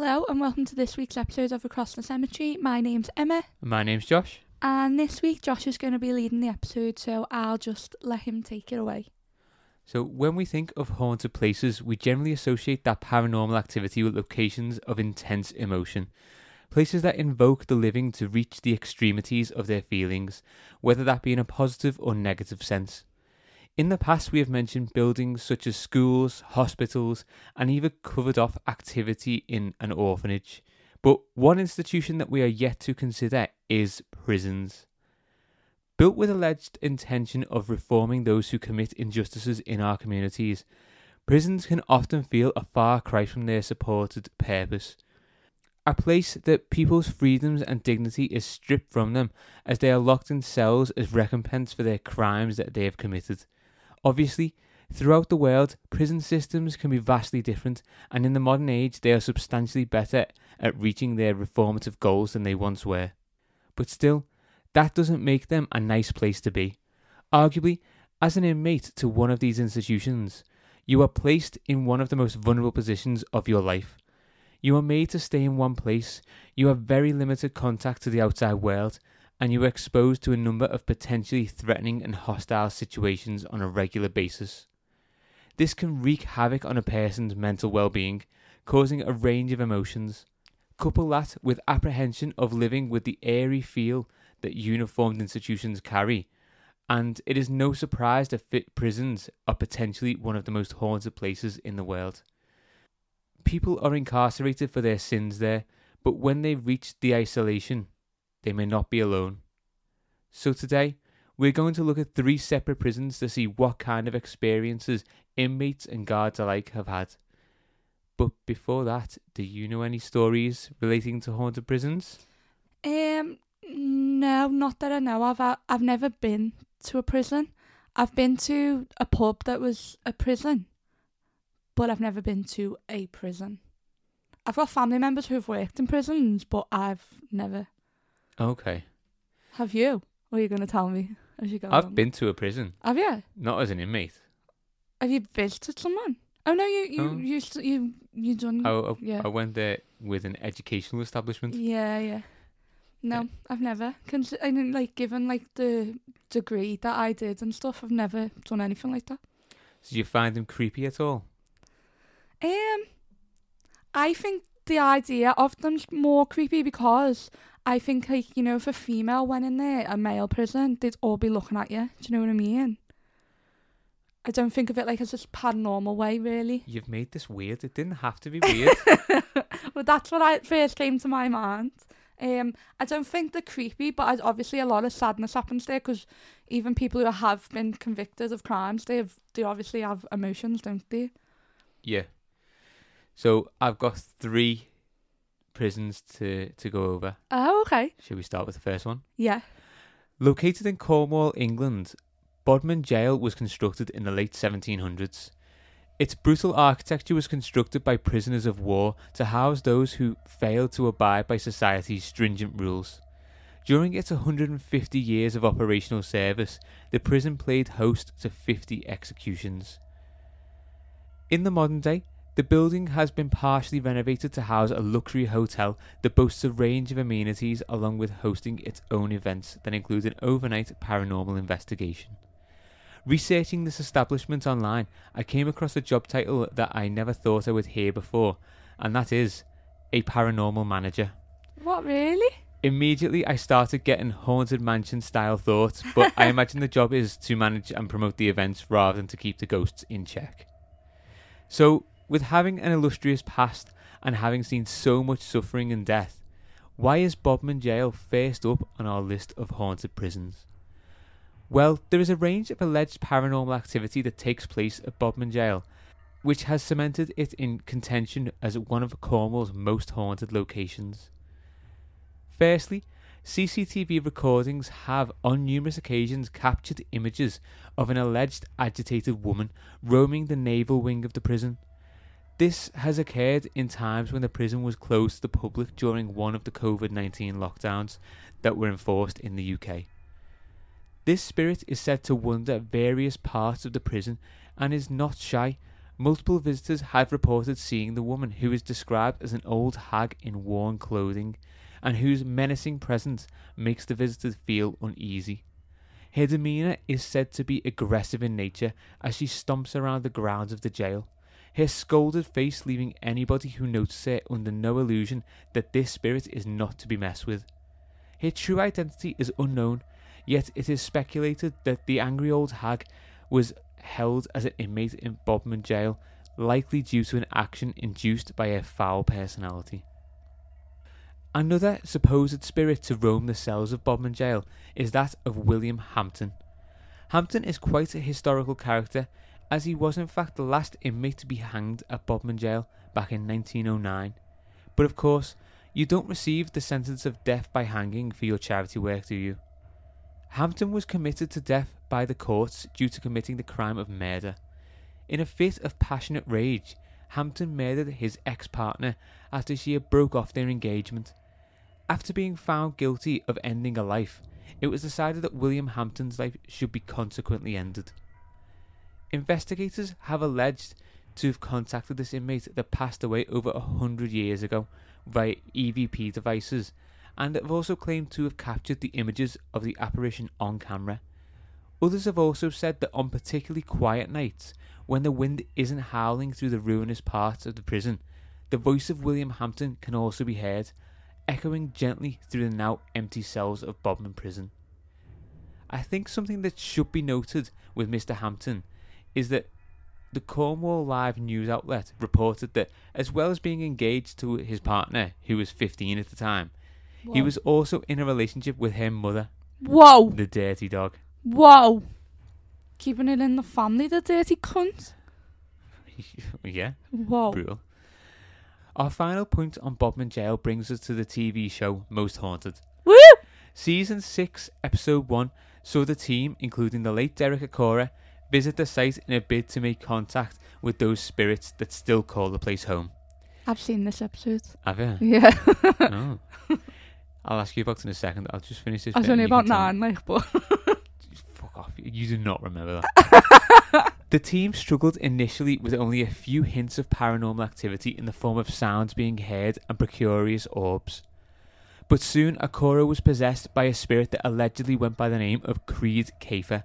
Hello and welcome to this week's episode of Across the Cemetery. My name's Emma, My name's Josh. and this week Josh is going to be leading the episode, so I'll just let him take it away. So, when we think of haunted places, we generally associate that paranormal activity with locations of intense emotion. Places that invoke the living to reach the extremities of their feelings, whether that be in a positive or negative sense. In the past, we have mentioned buildings such as schools, hospitals, and even covered off activity in an orphanage. But one institution that we are yet to consider is prisons. Built with alleged intention of reforming those who commit injustices in our communities, prisons can often feel a far cry from their supported purpose. A place that people's freedoms and dignity is stripped from them as they are locked in cells as recompense for their crimes that they have committed. Obviously, throughout the world, prison systems can be vastly different, and in the modern age, they are substantially better at reaching their reformative goals than they once were. But still, that doesn't make them a nice place to be. Arguably, as an inmate to one of these institutions, you are placed in one of the most vulnerable positions of your life. You are made to stay in one place, you have very limited contact to the outside world, and you are exposed to a number of potentially threatening and hostile situations on a regular basis. This can wreak havoc on a person's mental well being, causing a range of emotions. Couple that with apprehension of living with the airy feel that uniformed institutions carry, and it is no surprise that fit prisons are potentially one of the most haunted places in the world. People are incarcerated for their sins there, but when they reach the isolation, they may not be alone. So today, we're going to look at three separate prisons to see what kind of experiences inmates and guards alike have had. But before that, do you know any stories relating to haunted prisons? Um, no, not that I know of. I, I've never been to a prison. I've been to a pub that was a prison, but I've never been to a prison. I've got family members who've worked in prisons, but I've never. Okay. Have you? What are you going to tell me as you go? I've along? been to a prison, Have you? not as an inmate. Have you visited someone? Oh no, you you Oh. to, you you done. I, I, yeah. I went there with an educational establishment. Yeah, yeah. No. I've never. Cons- I didn't like given like the degree that I did and stuff. I've never done anything like that. Did you find them creepy at all? Um, I think the idea of them's more creepy because I think like you know if a female went in there, a male prison, they'd all be looking at you. Do you know what I mean? I don't think of it like as a paranormal way, really. You've made this weird. It didn't have to be weird. well, that's what I first came to my mind. Um, I don't think they're creepy, but obviously a lot of sadness happens there because even people who have been convicted of crimes, they have they obviously have emotions, don't they? yeah. So I've got three prisons to, to go over. Oh, okay. Should we start with the first one? Yeah. Located in Cornwall, England, Bodmin Jail was constructed in the late 1700s. Its brutal architecture was constructed by prisoners of war to house those who failed to abide by society's stringent rules. During its 150 years of operational service, the prison played host to 50 executions. In the modern day, the building has been partially renovated to house a luxury hotel that boasts a range of amenities along with hosting its own events that include an overnight paranormal investigation. Researching this establishment online, I came across a job title that I never thought I would hear before, and that is a paranormal manager. What really? Immediately, I started getting haunted mansion style thoughts, but I imagine the job is to manage and promote the events rather than to keep the ghosts in check. So, with having an illustrious past and having seen so much suffering and death, why is Bodmin Jail first up on our list of haunted prisons? Well, there is a range of alleged paranormal activity that takes place at Bodmin Jail, which has cemented it in contention as one of Cornwall's most haunted locations. Firstly, CCTV recordings have on numerous occasions captured images of an alleged agitated woman roaming the naval wing of the prison. This has occurred in times when the prison was closed to the public during one of the COVID 19 lockdowns that were enforced in the UK. This spirit is said to wander various parts of the prison and is not shy, Multiple visitors have reported seeing the woman who is described as an old hag in worn clothing and whose menacing presence makes the visitors feel uneasy. Her demeanour is said to be aggressive in nature as she stomps around the grounds of the jail, her scolded face leaving anybody who notices it under no illusion that this spirit is not to be messed with. Her true identity is unknown, yet it is speculated that the angry old hag was held as an inmate in Bodmin jail, likely due to an action induced by her foul personality. Another supposed spirit to roam the cells of Bodmin jail is that of William Hampton. Hampton is quite a historical character, as he was in fact the last inmate to be hanged at Bodmin jail back in 1909. But of course, you don't receive the sentence of death by hanging for your charity work, do you? Hampton was committed to death by the courts due to committing the crime of murder. In a fit of passionate rage, Hampton murdered his ex partner after she had broke off their engagement. After being found guilty of ending a life, it was decided that William Hampton's life should be consequently ended. Investigators have alleged to have contacted this inmate that passed away over a hundred years ago via EVP devices and have also claimed to have captured the images of the apparition on camera. Others have also said that on particularly quiet nights, when the wind isn't howling through the ruinous parts of the prison, the voice of William Hampton can also be heard, echoing gently through the now empty cells of Bodmin Prison. I think something that should be noted with Mr. Hampton is that the Cornwall Live news outlet reported that, as well as being engaged to his partner, who was 15 at the time, he was also in a relationship with her mother, Whoa! the dirty dog. Whoa! Keeping it in the family, the dirty cunt. yeah, Whoa. brutal. Our final point on Bodmin Jail brings us to the TV show Most Haunted. Woo! Season 6, Episode 1 saw the team, including the late Derek Acorah, visit the site in a bid to make contact with those spirits that still call the place home. I've seen this episode. Have you? Yeah. no. I'll ask you about it in a second. I'll just finish this. I was only about nine, like, but. Fuck off. You do not remember that. the team struggled initially with only a few hints of paranormal activity in the form of sounds being heard and precarious orbs. But soon Acorah was possessed by a spirit that allegedly went by the name of Kreed Kafer,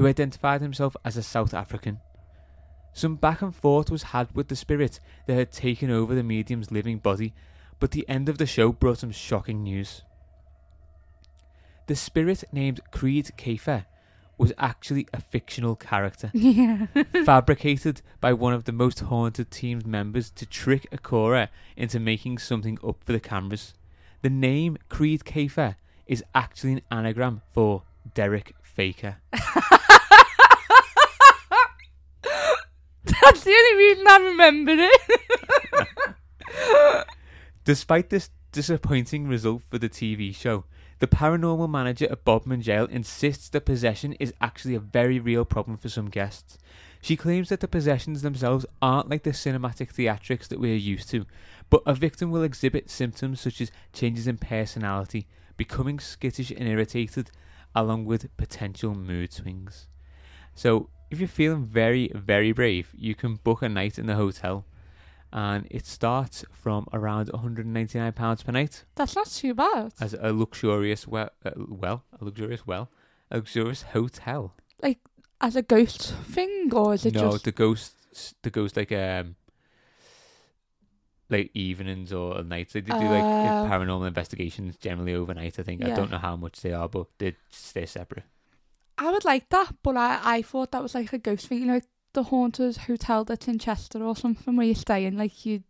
who identified himself as a South African. Some back and forth was had with the spirit that had taken over the medium's living body, but the end of the show brought some shocking news. The spirit named Kreed Kafer was actually a fictional character, yeah. fabricated by one of the most haunted team's members to trick Acorah into making something up for the cameras. The name Kreed Kafer is actually an anagram for Derek Faker. That's the only reason I remembered it. Despite this disappointing result for the TV show, the paranormal manager at Bodmin Jail insists that possession is actually a very real problem for some guests. She claims that the possessions themselves aren't like the cinematic theatrics that we are used to, but a victim will exhibit symptoms such as changes in personality, becoming skittish and irritated, along with potential mood swings. So, if you're feeling very, very brave, you can book a night in the hotel, and it starts from around £199 per night That's not too bad. as a luxurious well, uh, well, a luxurious well, a luxurious hotel. Like as a ghost thing, or is it no, just. the ghost, the ghost like um, like evenings or nights. They do like Oh. paranormal investigations generally overnight. I think I Yeah. don't know how much they are, but they stay separate. I would like that, but I, I thought that was like a ghost thing. You know, like the Haunted Hotel that's in Chester or something where you stay in, like you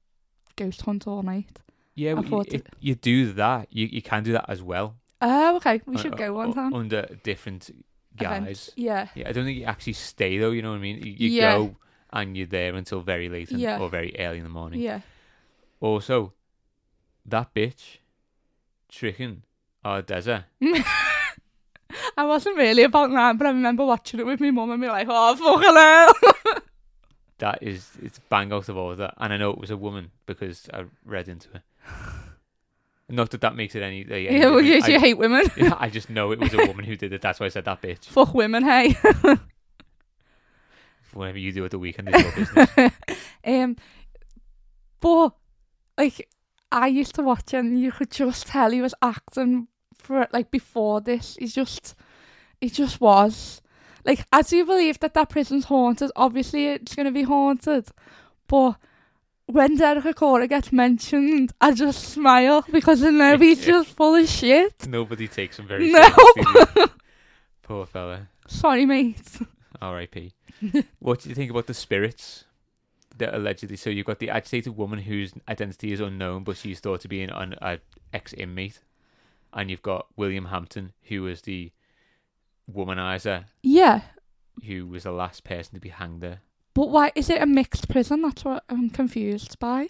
ghost hunt all night. Yeah, well, you, if you do that, you you can do that as well. Oh, okay. We uh, should uh, go one uh, time. under different guys. Yeah. Yeah, I don't think you actually stay though. You know what I mean? You, you Yeah. go and you're there until very late in, Yeah. or very early in the morning. Yeah. Also, that bitch tricking our Deza. I wasn't really about that, but I remember watching it with my mum and be like, oh, fucking hell. That is, it's bang out of order. And I know it was a woman because I read into it. Not that that makes it any. Any yeah, well, you, I, hate women. yeah, I just know it was a woman who did it. That's why I said that bitch. Fuck women, hey. whatever you do at the weekend is your business. um, but like I used to watch him, and you could just tell he was acting for like before this. He just, he just was. Like, I do believe that that prison's haunted. Obviously, it's gonna be haunted, but when Derek Acorah gets mentioned, I just smile because I know he's just full of shit. Nobody takes him very No. seriously. Poor fella. Sorry, mate. R.I.P. what do you think about the spirits that allegedly? So you've got the agitated woman whose identity is unknown, but she's thought to be an, an ex-inmate, and you've got William Hampton, who was the womanizer, Yeah, who was the last person to be hanged there. but why is it a mixed prison? That's what I'm confused by.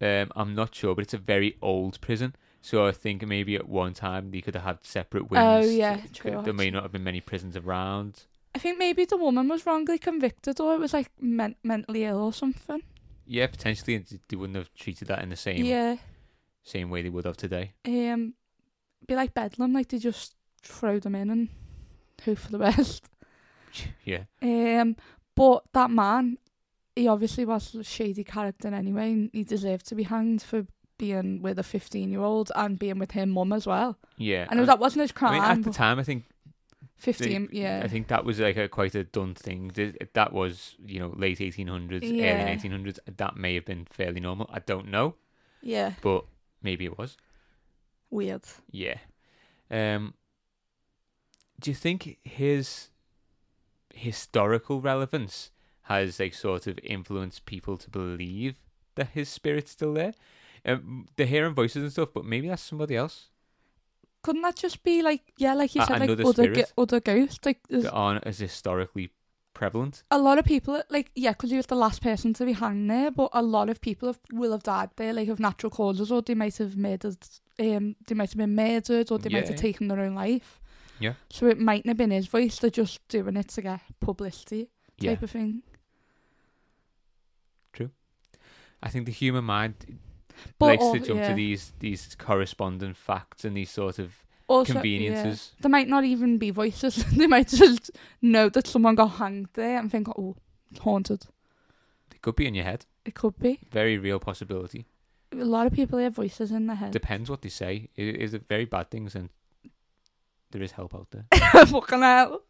Um, I'm not sure, but it's a very old prison. So I think maybe at one time they could have had separate wings. Oh, yeah, true, There may not have been many prisons around. I think maybe the woman was wrongly convicted, or it was like men- mentally ill or something. Yeah, potentially they wouldn't have treated that in the same Yeah, same way they would have today. um, be like Bedlam, like they just throw them in and hope for the best. Yeah. Um, but that man, he obviously was a shady character anyway, and he deserved to be hanged for being with a fifteen-year-old and being with her mum as well. Yeah. I and- that wasn't his I crime. mean, at the time, I think fifteen, they- yeah, I think that was like a quite a done thing. That was you know late 1800s, Yeah. early 1900s. That may have been fairly normal. I don't know, yeah, but maybe it was. Weird. Yeah. Um. Do you think his historical relevance has like sort of influenced people to believe that his spirit's still there? Um, they're hearing voices and stuff, but maybe that's somebody else Couldn't that just be like, yeah, like you A- said, like another other other ghosts? Like there's that aren't as historically prevalent. a lot of people, like yeah, because he was the last person to be hanged there, but a lot of people have, will have died there, like of natural causes, or they might have murdered, um, they might have been murdered, or they might have taken their own life. Yeah. So it mightn't have been his voice; they're just doing it to get publicity, Yeah. type of thing. True. I think the human mind But likes al- to jump yeah. to these these corresponding facts and these sort of Also, conveniences. Yeah, there might not even be voices. they might just know that someone got hanged there and think, oh, haunted. It could be in your head. It could be. Very real possibility. A lot of people have voices in their head. Depends what they say. Is it very bad things and there is help out there. Fucking hell.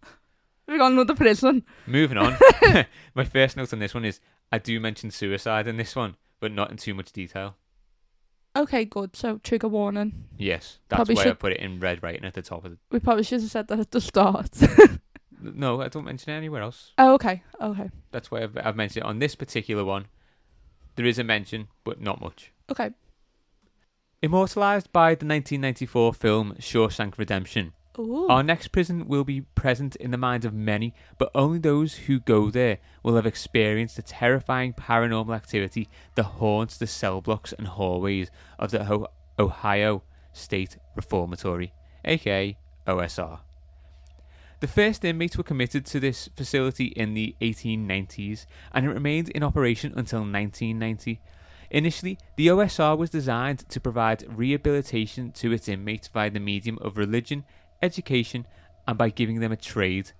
We got another prison. Moving on. My first note on this one is I do mention suicide in this one, but not in too much detail. Okay, good. So trigger warning. Yes, that's Probably why I put it in red writing at the top of the. We probably should have said that at the start. No, I don't mention it anywhere else. oh, okay. Okay. That's why I've, I've mentioned it on this particular one. There is a mention, but not much. Okay. Immortalized by the 1994 film Shawshank Redemption, Ooh. our next prison will be present in the minds of many, but only those who go there will have experienced the terrifying paranormal activity that haunts the cell blocks and hallways of the Ho- Ohio State Reformatory, aka OSR. The first inmates were committed to this facility in the 1890s and it remained in operation until 1990. Initially, the OSR was designed to provide rehabilitation to its inmates via the medium of religion, education, and by giving them a trade.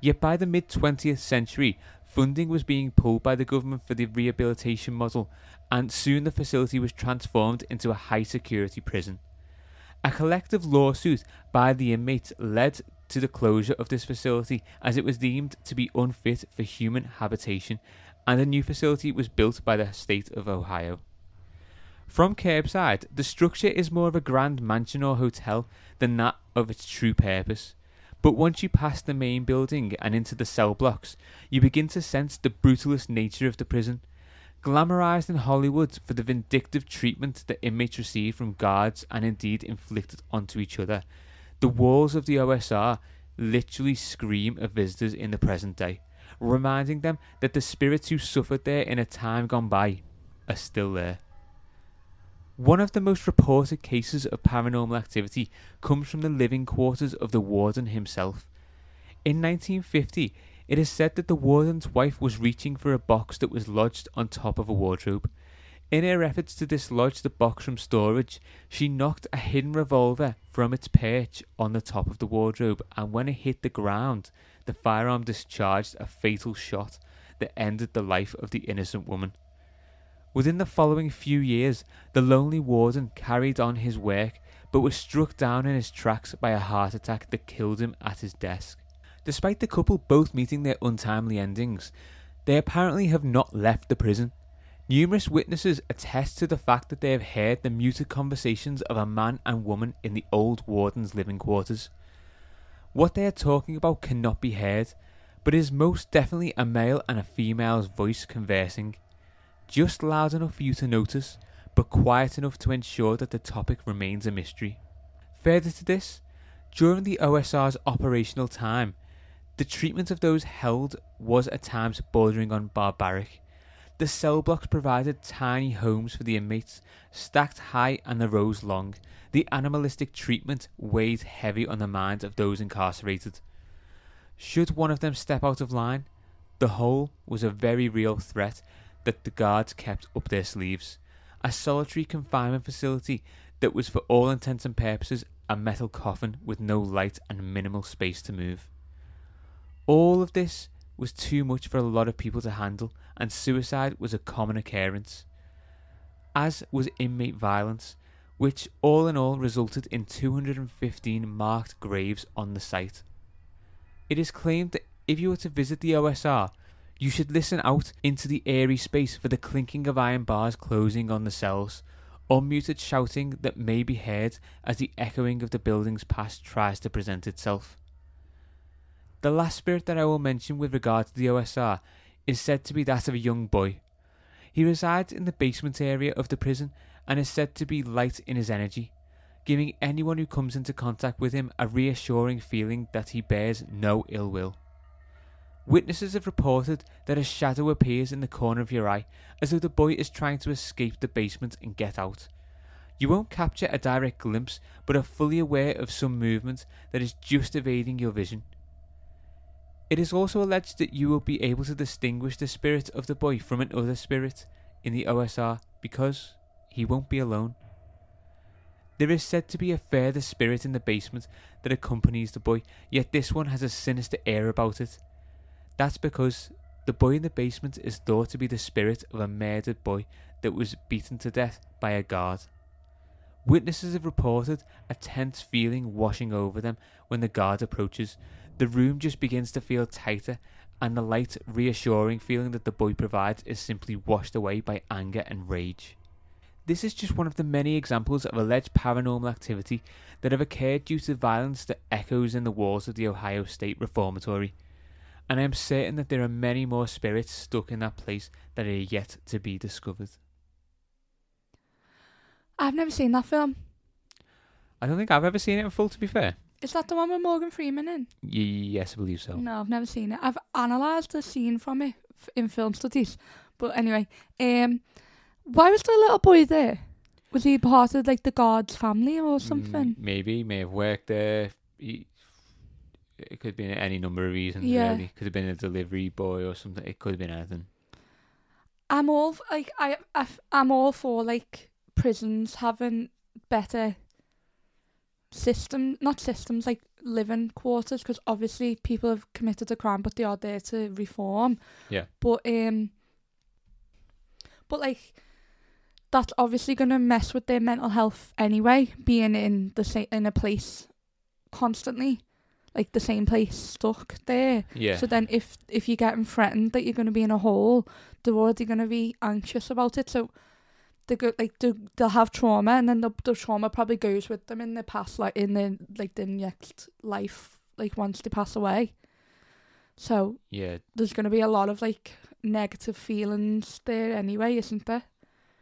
Yet by the mid 20th century, funding was being pulled by the government for the rehabilitation model, and soon the facility was transformed into a high security prison. A collective lawsuit by the inmates led to the closure of this facility as it was deemed to be unfit for human habitation, and a new facility was built by the state of Ohio. From curbside, the structure is more of a grand mansion or hotel than that of its true purpose. But once you pass the main building and into the cell blocks, you begin to sense the brutalist nature of the prison. Glamorized in Hollywood for the vindictive treatment that inmates receive from guards and indeed inflicted onto each other, the walls of the OSR literally scream of visitors in the present day, reminding them that the spirits who suffered there in a time gone by are still there. One of the most reported cases of paranormal activity comes from the living quarters of the warden himself. In 1950, it is said that the warden's wife was reaching for a box that was lodged on top of a wardrobe. In her efforts to dislodge the box from storage, she knocked a hidden revolver from its perch on the top of the wardrobe, and when it hit the ground, the firearm discharged a fatal shot, that ended the life of the innocent woman. Within the following few years, the lonely warden carried on his work but was struck down in his tracks by a heart attack that killed him at his desk. Despite the couple both meeting their untimely endings, they apparently have not left the prison. Numerous witnesses attest to the fact that they have heard the muted conversations of a man and woman in the old warden's living quarters. What they are talking about cannot be heard, but is most definitely a male and a female's voice conversing. Just loud enough for you to notice, but quiet enough to ensure that the topic remains a mystery. Further to this, during the OSR's operational time, the treatment of those held was at times bordering on barbaric. The cell blocks provided tiny homes for the inmates, stacked high and the rows long. The animalistic treatment weighed heavy on the minds of those incarcerated. Should one of them step out of line, the whole was a very real threat that the guards kept up their sleeves. A solitary confinement facility that was, for all intents and purposes, a metal coffin with no light and minimal space to move. All of this was too much for a lot of people to handle, and suicide was a common occurrence, as was inmate violence, which all in all resulted in 215 marked graves on the site. It is claimed that if you were to visit the OSR, you should listen out into the airy space for the clinking of iron bars closing on the cells, or muted shouting that may be heard as the echoing of the building's past tries to present itself. The last spirit that I will mention with regard to the OSR is said to be that of a young boy. He resides in the basement area of the prison and is said to be light in his energy, giving anyone who comes into contact with him a reassuring feeling that he bears no ill will. Witnesses have reported that a shadow appears in the corner of your eye as though the boy is trying to escape the basement and get out. You won't capture a direct glimpse, but are fully aware of some movement that is just evading your vision. It is also alleged that you will be able to distinguish the spirit of the boy from another spirit in the OSR because he won't be alone. There is said to be a further spirit in the basement that accompanies the boy, yet this one has a sinister air about it. That's because the boy in the basement is thought to be the spirit of a murdered boy that was beaten to death by a guard. Witnesses have reported a tense feeling washing over them when the guard approaches, the room just begins to feel tighter, and the light, reassuring feeling that the boy provides is simply washed away by anger and rage. This is just one of the many examples of alleged paranormal activity that have occurred due to violence that echoes in the walls of the Ohio State Reformatory, and I am certain that there are many more spirits stuck in that place that are yet to be discovered. I've never seen that film. I don't think I've ever seen it in full, to be fair. Is that the one with Morgan Freeman in? Y- yes, I believe so. No, I've never seen it. I've analysed the scene from it f- in film studies. But anyway, um, why was the little boy there? Was he part of like the guard's family or something? Mm, maybe, he may have worked there. He, it could have been any number of reasons, Yeah. really. Could have been a delivery boy or something. It could have been anything. I'm all like I, I I'm all for like prisons having better system, not systems like living quarters, because obviously people have committed a crime, but they are there to reform. Yeah. But um, but like that's obviously gonna mess with their mental health anyway, being in the same in a place constantly, like the same place stuck there. Yeah. So then, if if you're getting threatened that you're going to be in a hole, they're already going to be anxious about it. So they go like they they'll have trauma, and then the the trauma probably goes with them in the past, like in the like the next life, like once they pass away. So yeah. there's going to be a lot of like negative feelings there anyway, isn't there?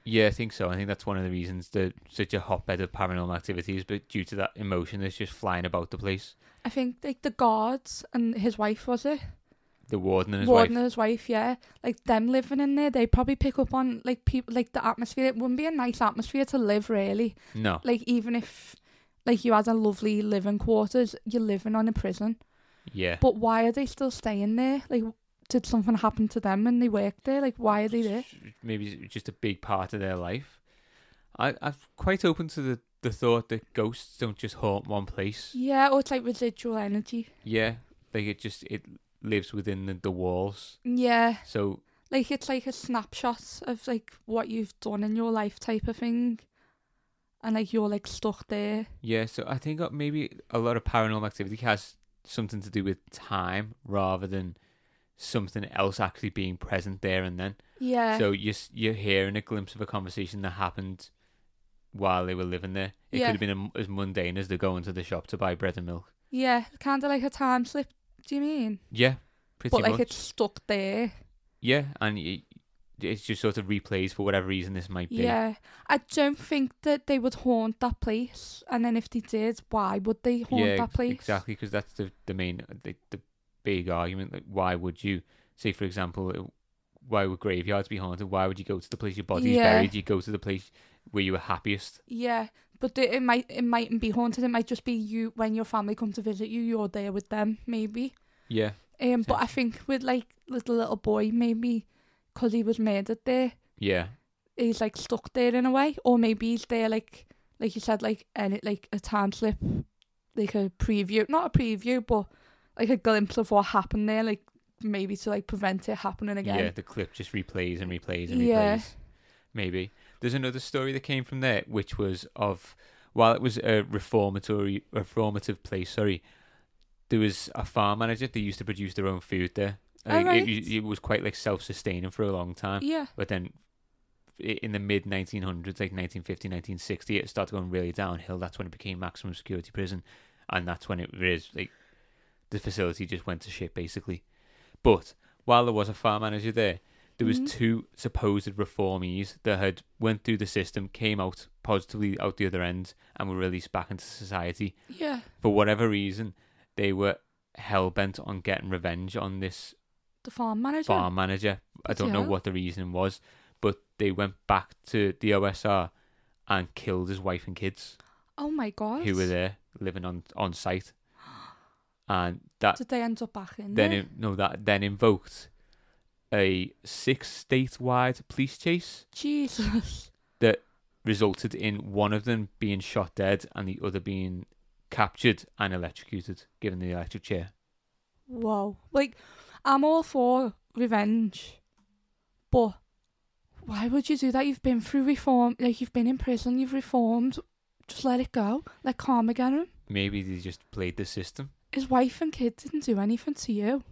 Yeah, I think so. I think that's one of the reasons that such a hotbed of paranormal activities, but due to that emotion that's just flying about the place. I think like the guards and his wife was it The warden and his warden wife. and his wife, yeah, like them living in there, they probably pick up on like people like the atmosphere. It wouldn't be a nice atmosphere to live, really. No. Like even if like you had a lovely living quarters, you're living on a prison. Yeah. But why are they still staying there? Like, did something happen to them when they worked there? Like, why are they there? Maybe it's just a big part of their life. I, I'm quite open to the, the thought that ghosts don't just haunt one place. Yeah, or it's like residual energy. Yeah, like it just it lives within the, the walls. Yeah, So like it's like a snapshot of like what you've done in your life type of thing, and like you're like stuck there. yeah, so I think uh, maybe a lot of paranormal activity has something to do with time rather than something else actually being present there and then. Yeah, So you're you're hearing a glimpse of a conversation that happened while they were living there. It Yeah. could have been a, as mundane as they're going to the shop to buy bread and milk. yeah, kind of like a time slip. Do you mean? Yeah, pretty but like much. it's stuck there. Yeah, and y it's just sort of replays for whatever reason this might be. Yeah, I don't think that they would haunt that place. And then if they did, why would they haunt yeah, that place? exactly, because that's the the main the, the big argument. Like, why would you say, for example, why would graveyards be haunted? Why would you go to the place your body's Yeah. buried? You go to the place where you were happiest. Yeah, but it might it mightn't be haunted. It might just be you when your family come to visit you. You're there with them, maybe. Yeah, Um, but I think with like little little boy, maybe because he was murdered there, yeah, he's like stuck there in a way, or maybe he's there like like you said, like and it like a time slip, like a preview, not a preview, but like a glimpse of what happened there, like maybe to like prevent it happening again. yeah. The clip just replays and replays and Yeah. replays. Maybe there's another story that came from there, which was of while it was a reformatory reformative place. Sorry, there was a farm manager. They used to produce their own food there. Oh, right. it, it was quite like self-sustaining for a long time. Yeah, But then in the mid 1900s, like 1950, 1960, it started going really downhill. That's when it became maximum security prison. And that's when it was like the facility just went to shit basically. But while there was a farm manager there, there was Mhm. two supposed reformees that had went through the system, came out positively out the other end, and were released back into society. yeah. For whatever reason, they were hell bent on getting revenge on this The farm manager. farm manager. I don't know what the reason was, but they went back to the OSR and killed his wife and kids Oh my god. who were there living on on site. And that Did they end up back in then there? in, no that then invoked a six statewide police chase Jesus. that resulted in one of them being shot dead and the other being captured and electrocuted, given the electric chair. Whoa. Like, I'm all for revenge, but why would you do that? You've been through reform, like, you've been in prison, you've reformed. Just let it go. Let karma get him. Maybe they just played the system His wife and kid didn't do anything to you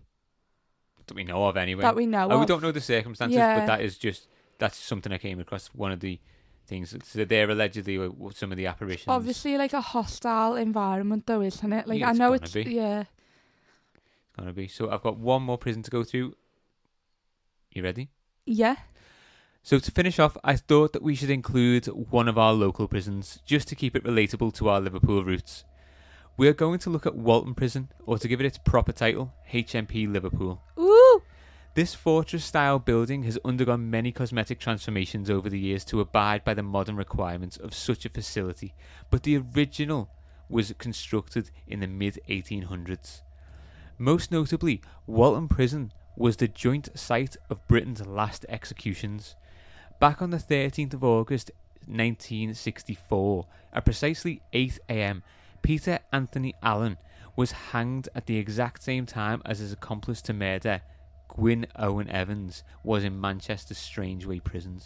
that we know of anyway. that we know Oh, we don't know the circumstances, Yeah. but that is just that's something I came across. One of the things so they're allegedly uh, were some of the apparitions. Obviously, like a hostile environment, though, isn't it? Like, Yeah, I know it's be. yeah. it's gonna be. So I've got one more prison to go through. You ready? Yeah. So to finish off, I thought that we should include one of our local prisons just to keep it relatable to our Liverpool roots. We are going to look at Walton Prison, or to give it its proper title, HMP Liverpool. Ooh. This fortress style building has undergone many cosmetic transformations over the years to abide by the modern requirements of such a facility, but the original was constructed in the mid 1800s. Most notably, Walton Prison was the joint site of Britain's last executions. Back on the 13th of August 1964, at precisely 8 am, Peter Anthony Allen was hanged at the exact same time as his accomplice to murder, Gwynne Owen Evans, was in Manchester's Strangeways prison.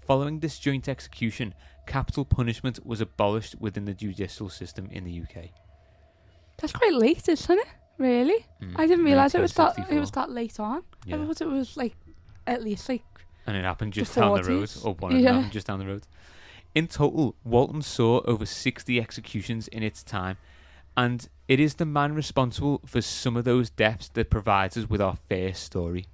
Following this joint execution, capital punishment was abolished within the judicial system in the UK. That's quite late, isn't it? Really? Mm, I didn't realise it was that. It was that late on. I thought it was like at least like and it happened The just down the road, or one of them Yeah. happened just down the road. In total, Walton saw over 60 executions in its time, and it is the man responsible for some of those deaths that provides us with our first story.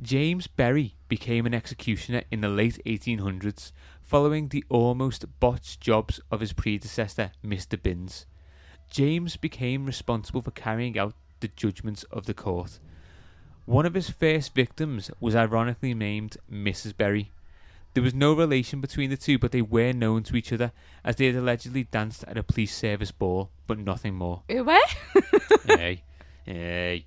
James Berry became an executioner in the late 1800s, following the almost botched jobs of his predecessor, Mr. Binns. James became responsible for carrying out the judgments of the court. One of his first victims was ironically named Mrs. Berry. There was no relation between the two, but they were known to each other as they had allegedly danced at a police service ball, but nothing more. where? hey, hey.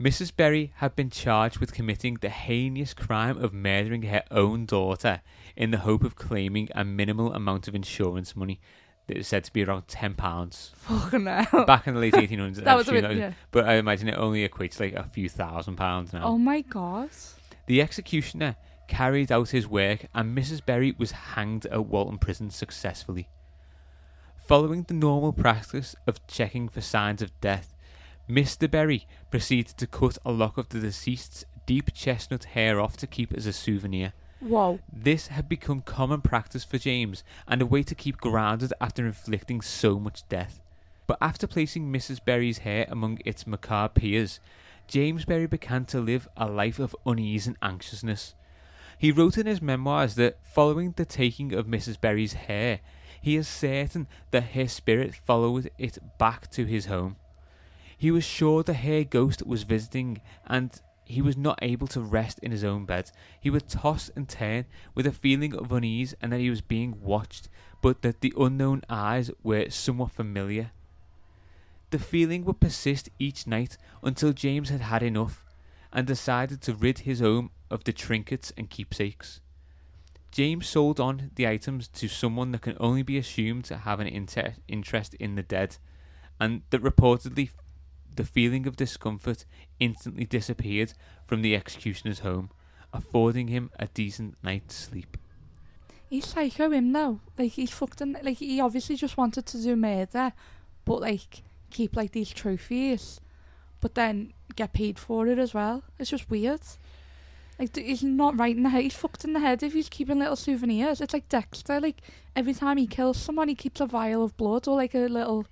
Mrs. Berry had been charged with committing the heinous crime of murdering her own daughter in the hope of claiming a minimal amount of insurance money. that was said to be around ten pounds Fucking hell. back in the late 1800s. that was a bit, that- yeah. But I imagine it only equates to like a few thousand pounds now. Oh my god. The executioner carried out his work and Mrs. Berry was hanged at Walton Prison successfully. Following the normal practice of checking for signs of death, Mr. Berry proceeded to cut a lock of the deceased's deep chestnut hair off to keep as a souvenir. Whoa. This had become common practice for James and a way to keep grounded after inflicting so much death. But after placing Mrs. Berry's hair among its macabre peers, James Berry began to live a life of unease and anxiousness. He wrote in his memoirs that following the taking of Mrs. Berry's hair, he is certain that her spirit followed it back to his home. He was sure the hair ghost was visiting and he was not able to rest in his own bed. He would toss and turn with a feeling of unease and that he was being watched, but that the unknown eyes were somewhat familiar. The feeling would persist each night until James had had enough and decided to rid his home of the trinkets and keepsakes. James sold on the items to someone that can only be assumed to have an inter- interest in the dead, and that reportedly the feeling of discomfort instantly disappeared from the executioner's home, affording him a decent night's sleep. He's psycho him now. Like he's fucked in, like he obviously just wanted to do murder, but like keep like these trophies, but then get paid for it as well. It's just weird. Like he's not right in the head. He's fucked in the head if he's keeping little souvenirs. It's like Dexter. Like every time he kills someone, he keeps a vial of blood or like a little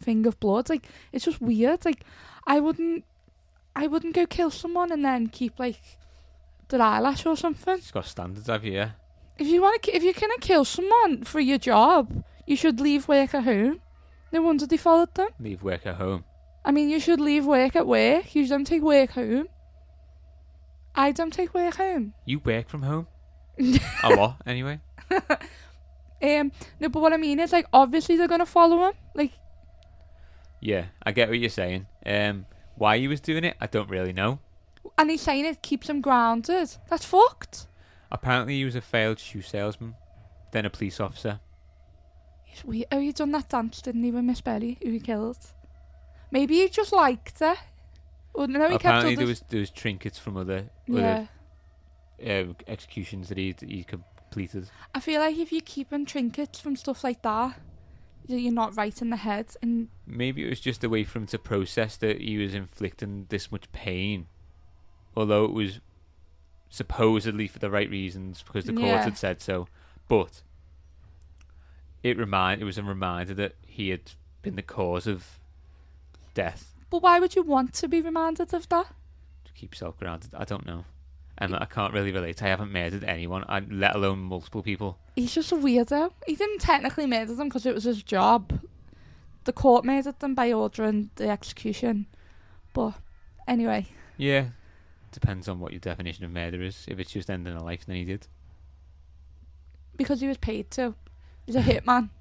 thing of blood. Like it's just weird. Like I wouldn't, I wouldn't go kill someone and then keep like their eyelash or something. It's got standards, have you? Yeah? If you want to, if you're gonna kill someone for your job, you should leave work at home. No wonder they followed them. Leave work at home. I mean, you should leave work at work. You don't take work home. I don't take work home. You work from home? a lot, anyway. Um, no, but what I mean is, like, obviously they're gonna follow him. Like, Yeah, I get what you're saying. Um, why he was doing it, I don't really know. and he's saying it keeps him grounded. That's fucked. Apparently, he was a failed shoe salesman, then a police officer. He's weird. Oh, he done that dance, didn't he, with Miss Berry, who he killed? Maybe he just liked her. Or no, he Apparently, kept there was there was trinkets from other other uh, executions that he he completed. I feel like if you're keeping trinkets from stuff like that, you're not right in the head. And Maybe it was just a way for him to process that he was inflicting this much pain, although it was supposedly for the right reasons because the court Yeah. had said so. But it remind it was a reminder that he had been the cause of death. but why would you want to be reminded of that? To keep yourself grounded, I don't know. And I can't really relate. I haven't murdered anyone, I, let alone multiple people. He's just a weirdo. He didn't technically murder them because it was his job. The court murdered them by ordering the execution. But anyway, Yeah, depends on what your definition of murder is. If it's just ending a life, then he did. because he was paid to. He's a hitman.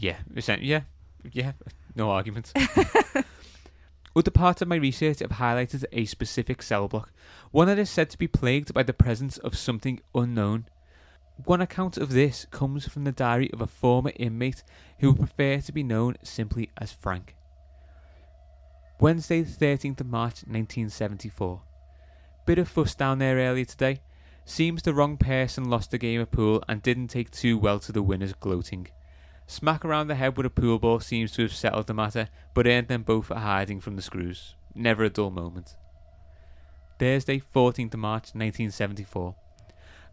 Yeah, yeah, yeah. No argument. Other parts of my research have highlighted a specific cell block, one that is said to be plagued by the presence of something unknown. One account of this comes from the diary of a former inmate who would prefer to be known simply as Frank. Wednesday, the 13th of March 1974. Bit of fuss down there earlier today. Seems the wrong person lost the game of pool and didn't take too well to the winners gloating. Smack around the head with a pool ball seems to have settled the matter, but earned them both a hiding from the screws. Never a dull moment. Thursday, 14th of March 1974.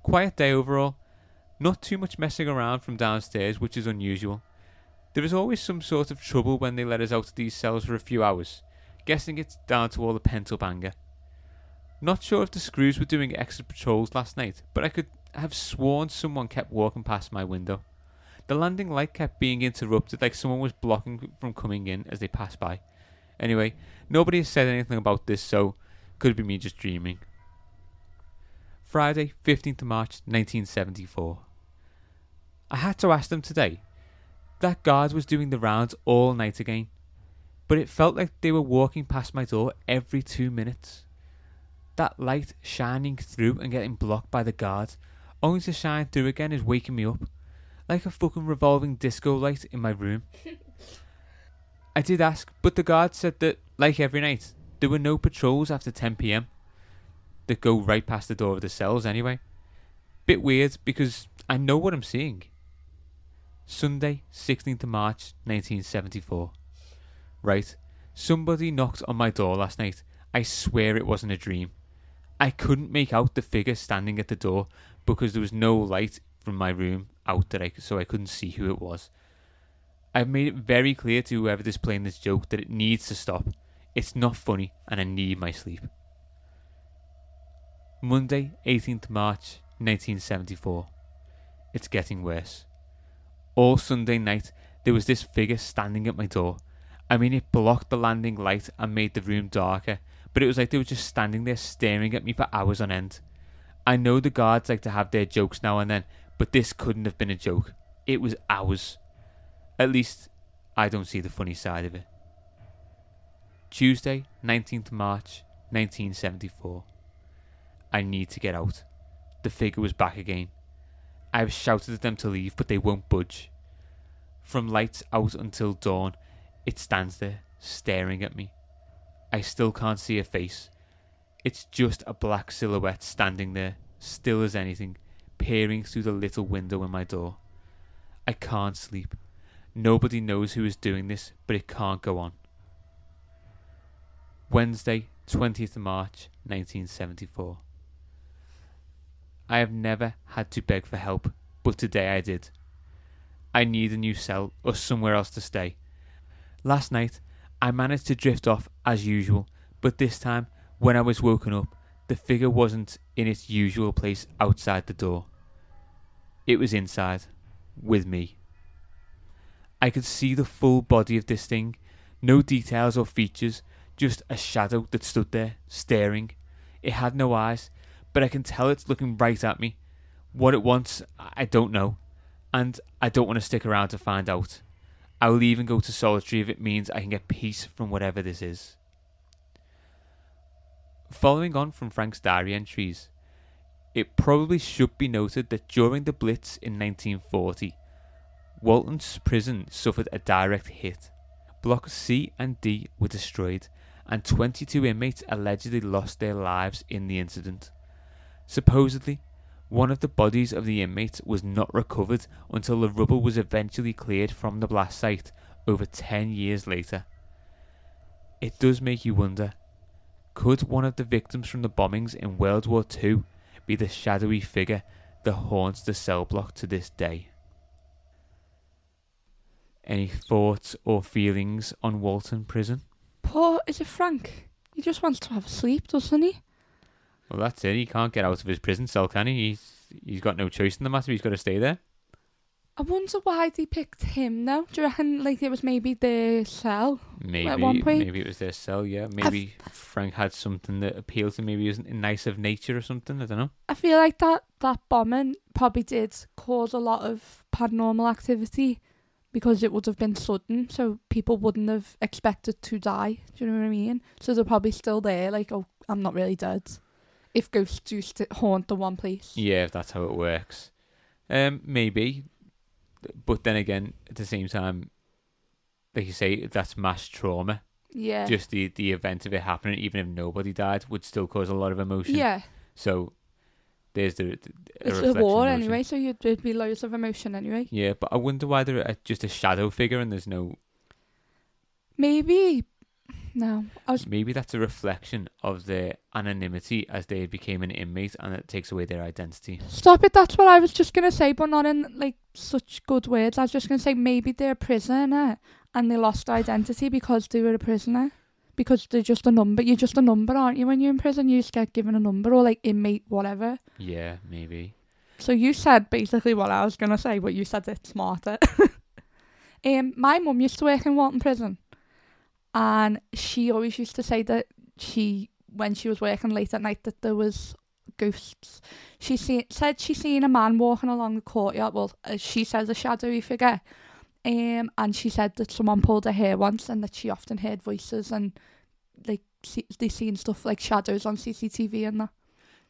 Quiet day overall. Not too much messing around from downstairs, which is unusual. There is always some sort of trouble when they let us out of these cells for a few hours. Guessing it's down to all the pent up anger. Not sure if the screws were doing extra patrols last night, but I could have sworn someone kept walking past my window. The landing light kept being interrupted like someone was blocking from coming in as they passed by. Anyway, nobody has said anything about this, so could be me just dreaming. Friday, 15th of March 1974. I had to ask them today. That guard was doing the rounds all night again, but it felt like they were walking past my door every two minutes. That light shining through and getting blocked by the guard, only to shine through again is waking me up. Like a fucking revolving disco light in my room. I did ask, but the guard said that, like every night, there were no patrols after 10 pm that go right past the door of the cells anyway. Bit weird because I know what I'm seeing. Sunday, 16th of March, 1974. Right, somebody knocked on my door last night. I swear it wasn't a dream. I couldn't make out the figure standing at the door because there was no light from my room out that I so I couldn't see who it was. I've made it very clear to whoever is playing this joke that it needs to stop. It's not funny and I need my sleep. Monday, 18th March, 1974. It's getting worse. All Sunday night, there was this figure standing at my door. I mean, it blocked the landing light and made the room darker, but it was like they were just standing there staring at me for hours on end. I know the guards like to have their jokes now and then, but this couldn't have been a joke. It was ours. At least, I don't see the funny side of it. Tuesday, 19th March, 1974. I need to get out. The figure was back again. I have shouted at them to leave, but they won't budge. From lights out until dawn, it stands there, staring at me. I still can't see a face. It's just a black silhouette standing there, still as anything, peering through the little window in my door. I can't sleep. Nobody knows who is doing this, but it can't go on. Wednesday, 20th March, 1974. I have never had to beg for help, but today I did. I need a new cell or somewhere else to stay. Last night, I managed to drift off as usual, but this time, when I was woken up, the figure wasn't in its usual place outside the door. It was inside, with me. I could see the full body of this thing, no details or features, just a shadow that stood there, staring. It had no eyes, but I can tell it's looking right at me. What it wants, I don't know, and I don't want to stick around to find out. I will even go to solitary if it means I can get peace from whatever this is. Following on from Frank's diary entries, it probably should be noted that during the Blitz in 1940, Walton's prison suffered a direct hit. Blocks C and D were destroyed, and 22 inmates allegedly lost their lives in the incident. Supposedly, one of the bodies of the inmates was not recovered until the rubble was eventually cleared from the blast site over 10 years later. It does make you wonder could one of the victims from the bombings in World War II be the shadowy figure that haunts the cell block to this day? Any thoughts or feelings on Walton Prison? Poor, is it Frank? He just wants to have a sleep, doesn't he? Well, that's it. He can't get out of his prison cell, can he? He's he's got no choice in the matter. He's got to stay there. I wonder why they picked him though. Do you reckon like it was maybe their cell? Maybe At one point- maybe it was their cell. Yeah, maybe Frank had something that appealed to. him. Maybe he was nice of nature or something. I don't know. I feel like that that bombing probably did cause a lot of paranormal activity because it would have been sudden, so people wouldn't have expected to die. Do you know what I mean? So they're probably still there, like, oh, I'm not really dead. If ghosts do st- haunt the one place. Yeah, if that's how it works. Um, maybe, but then again, at the same time, like you say, that's mass trauma. Yeah. Just the the event of it happening, even if nobody died, would still cause a lot of emotion. yeah. So there's the, the It's a reflection war emotion. anyway, so you'd, there'd be loads of emotion anyway. Yeah, but I wonder why they're a- just a shadow figure and there's no. Maybe. No. I was. Maybe that's a reflection of their anonymity as they became an inmate, and it takes away their identity. Stop it, that's what I was just going to say, but not in like such good words. I was just going to say maybe they're a prisoner and they lost identity because they were a prisoner. Because they're just a number. You're just a number, aren't you, when you're in prison? You just get given a number or like inmate, whatever. Yeah, maybe. So you said basically what I was going to say, but you said it smarter. um, my mum used to work in Walton Prison. And she always used to say that she, when she was working late at night, that there was ghosts. She see, said she seen a man walking along the courtyard. Well, as she says, a shadowy figure. Um, and she said that someone pulled her hair once, and that she often heard voices and like see, they seen stuff like shadows on CCTV and that.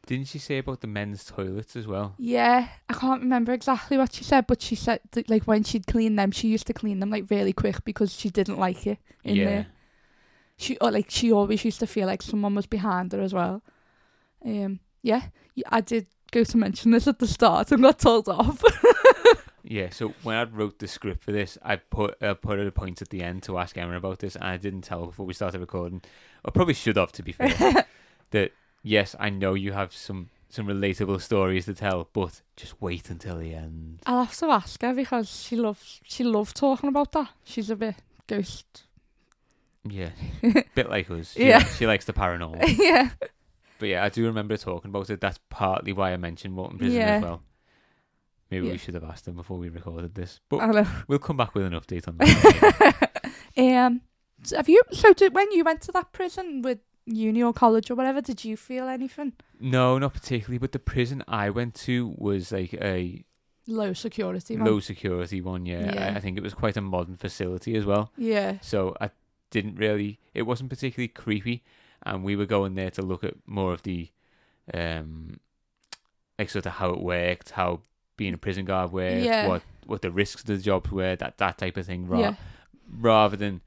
Didn't she say about the men's toilets as well? Yeah, I can't remember exactly what she said, but she said that, like when she'd clean them, she used to clean them like really quick because she didn't like it in yeah. there. She or like she always used to feel like someone was behind her as well. Um, yeah, I did go to mention this at the start and got told off. Yeah, so when I wrote the script for this, I put uh, put a point at the end to ask Emma about this, and I didn't tell her before we started recording. I probably should have, to be fair. that yes, I know you have some some relatable stories to tell, but just wait until the end. I'll have to ask her because she loves she loved talking about that. She's a bit ghost. Yeah, bit like us. She, Yeah. she likes the paranormal. yeah, But yeah, I do remember talking about it. That's partly why I mentioned Walton Prison Yeah. as well. Maybe Yeah. we should have asked them before we recorded this, but we'll come back with an update on that. um, so have you? So did when you went to that prison with uni or college or whatever? Did you feel anything? no, not particularly. But the prison I went to was like a Low security. man. low security one. Yeah, Yeah. I, I think it was quite a modern facility as well. Yeah. So I didn't really. It wasn't particularly creepy, and we were going there to look at more of the, um, like sort of how it worked, how being a prison guard worked, Yeah. what what the risks of the jobs were, that that type of thing. Ra- Yeah. rather than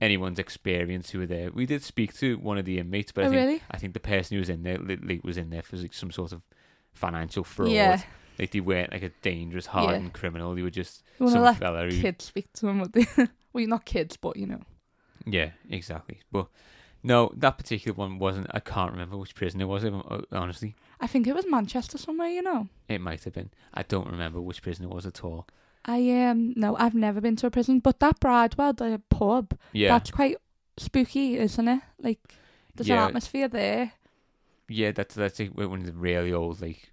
anyone's experience who were there. We did speak to one of the inmates, but I oh think really? I think the person who was in there literally was in there for like some sort of financial fraud. Yeah. Like they weren't like a dangerous, hardened Yeah. criminal. They were just You some let fella who kids speak to them? They? well, you're not kids, but you know. Yeah, exactly. But no, that particular one wasn't. I can't remember which prison it was. I'm- uh, Honestly, I think it was Manchester somewhere. You know. it might have been. I don't remember which prison it was at all. I um no, I've never been to a prison, but that Bridewell, the pub, Yeah, that's quite spooky, isn't it? Like there's Yeah. an atmosphere there. yeah. That's that's like one of the really old like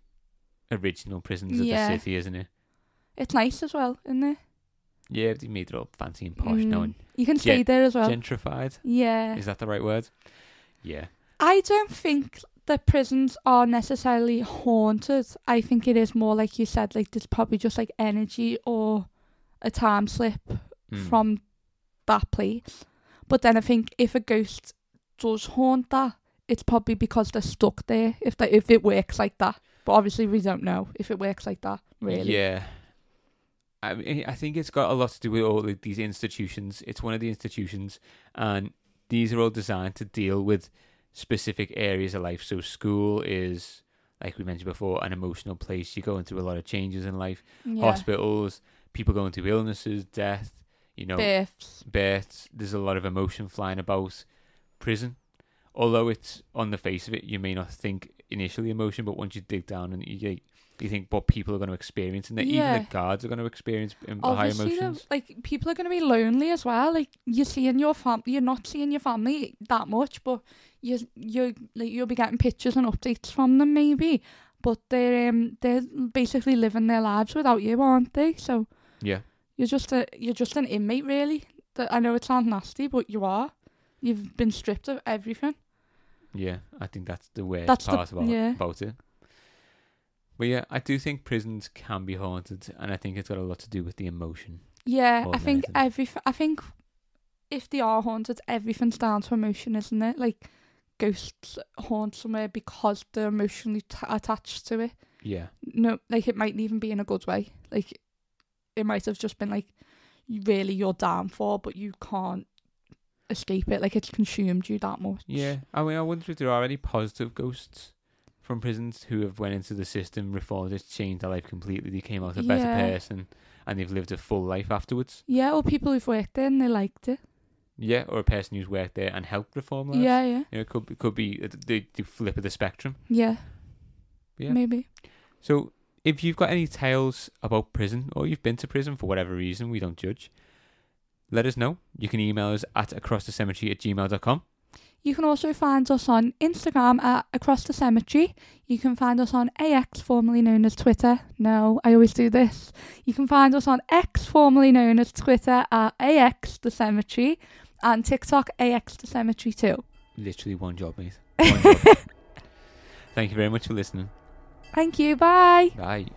original prisons of Yeah. the city, isn't it? It's nice as well, isn't it? Yeah, they made it all fancy and posh Mm. and You can stay there as well. gentrified. yeah. Is that the right word? Yeah. I don't think the prisons are necessarily haunted. I think it is more like you said, like there's probably just like energy or a time slip Mm. from that place. But then I think if a ghost does haunt that, it's probably because they're stuck there. If they, if it works like that, but obviously we don't know if it works like that. Really, Yeah. I mean, I think it's got a lot to do with all these institutions. It's one of the institutions, and these are all designed to deal with specific areas of life. So, school is, like we mentioned before, an emotional place. You're going through a lot of changes in life. yeah. Hospitals, people going through illnesses, death, you know, Births. births. There's a lot of emotion flying about. Prison, although it's on the face of it, you may not think initially emotion, but once you dig down and you you think what people are going to experience, and that even the guards are going to experience um, high emotions. like people are going to be lonely as well. Like you're seeing your fam, you're not seeing your family that much, but you you like you'll be getting pictures and updates from them maybe. But they're um they're basically living their lives without you, aren't they? So Yeah, you're just a you're just an inmate, really. That I know it sounds nasty, but you are. You've been stripped of everything. yeah, I think that's the worst That's the- part about yeah. about it. But yeah, I do think prisons can be haunted, and I think it's got a lot to do with the emotion. Yeah, I think anything. every I think if they are haunted, everything's down to emotion, isn't it? Like ghosts haunt somewhere because they're emotionally t- attached to it. Yeah, No, like it mightn't even be in a good way. Like it might have just been like really you're down for, but you can't escape it. Like it's consumed you that much. yeah. I mean, I wonder if there are any positive ghosts from prisons who have went into the system, reformed it, changed their life completely. They came out a better Yeah. person, and they've lived a full life afterwards. Yeah, or people who've worked there and they liked it. Yeah, or a person who's worked there and helped reform lives. Yeah, yeah, You know, it could be, could be the, the flip of the spectrum. yeah, Yeah. maybe. So if you've got any tales about prison or you've been to prison for whatever reason, we don't judge. Let us know. You can email us at acrossthecemetery at gmail.com. You can also find us on Instagram at Across the Cemetery. You can find us on AX, formerly known as Twitter. No, I always do this. You can find us on X, formerly known as Twitter, at AX the Cemetery, and TikTok AX the Cemetery too. Literally one job, mate. One job. Thank you very much for listening. Thank you. Bye. Bye.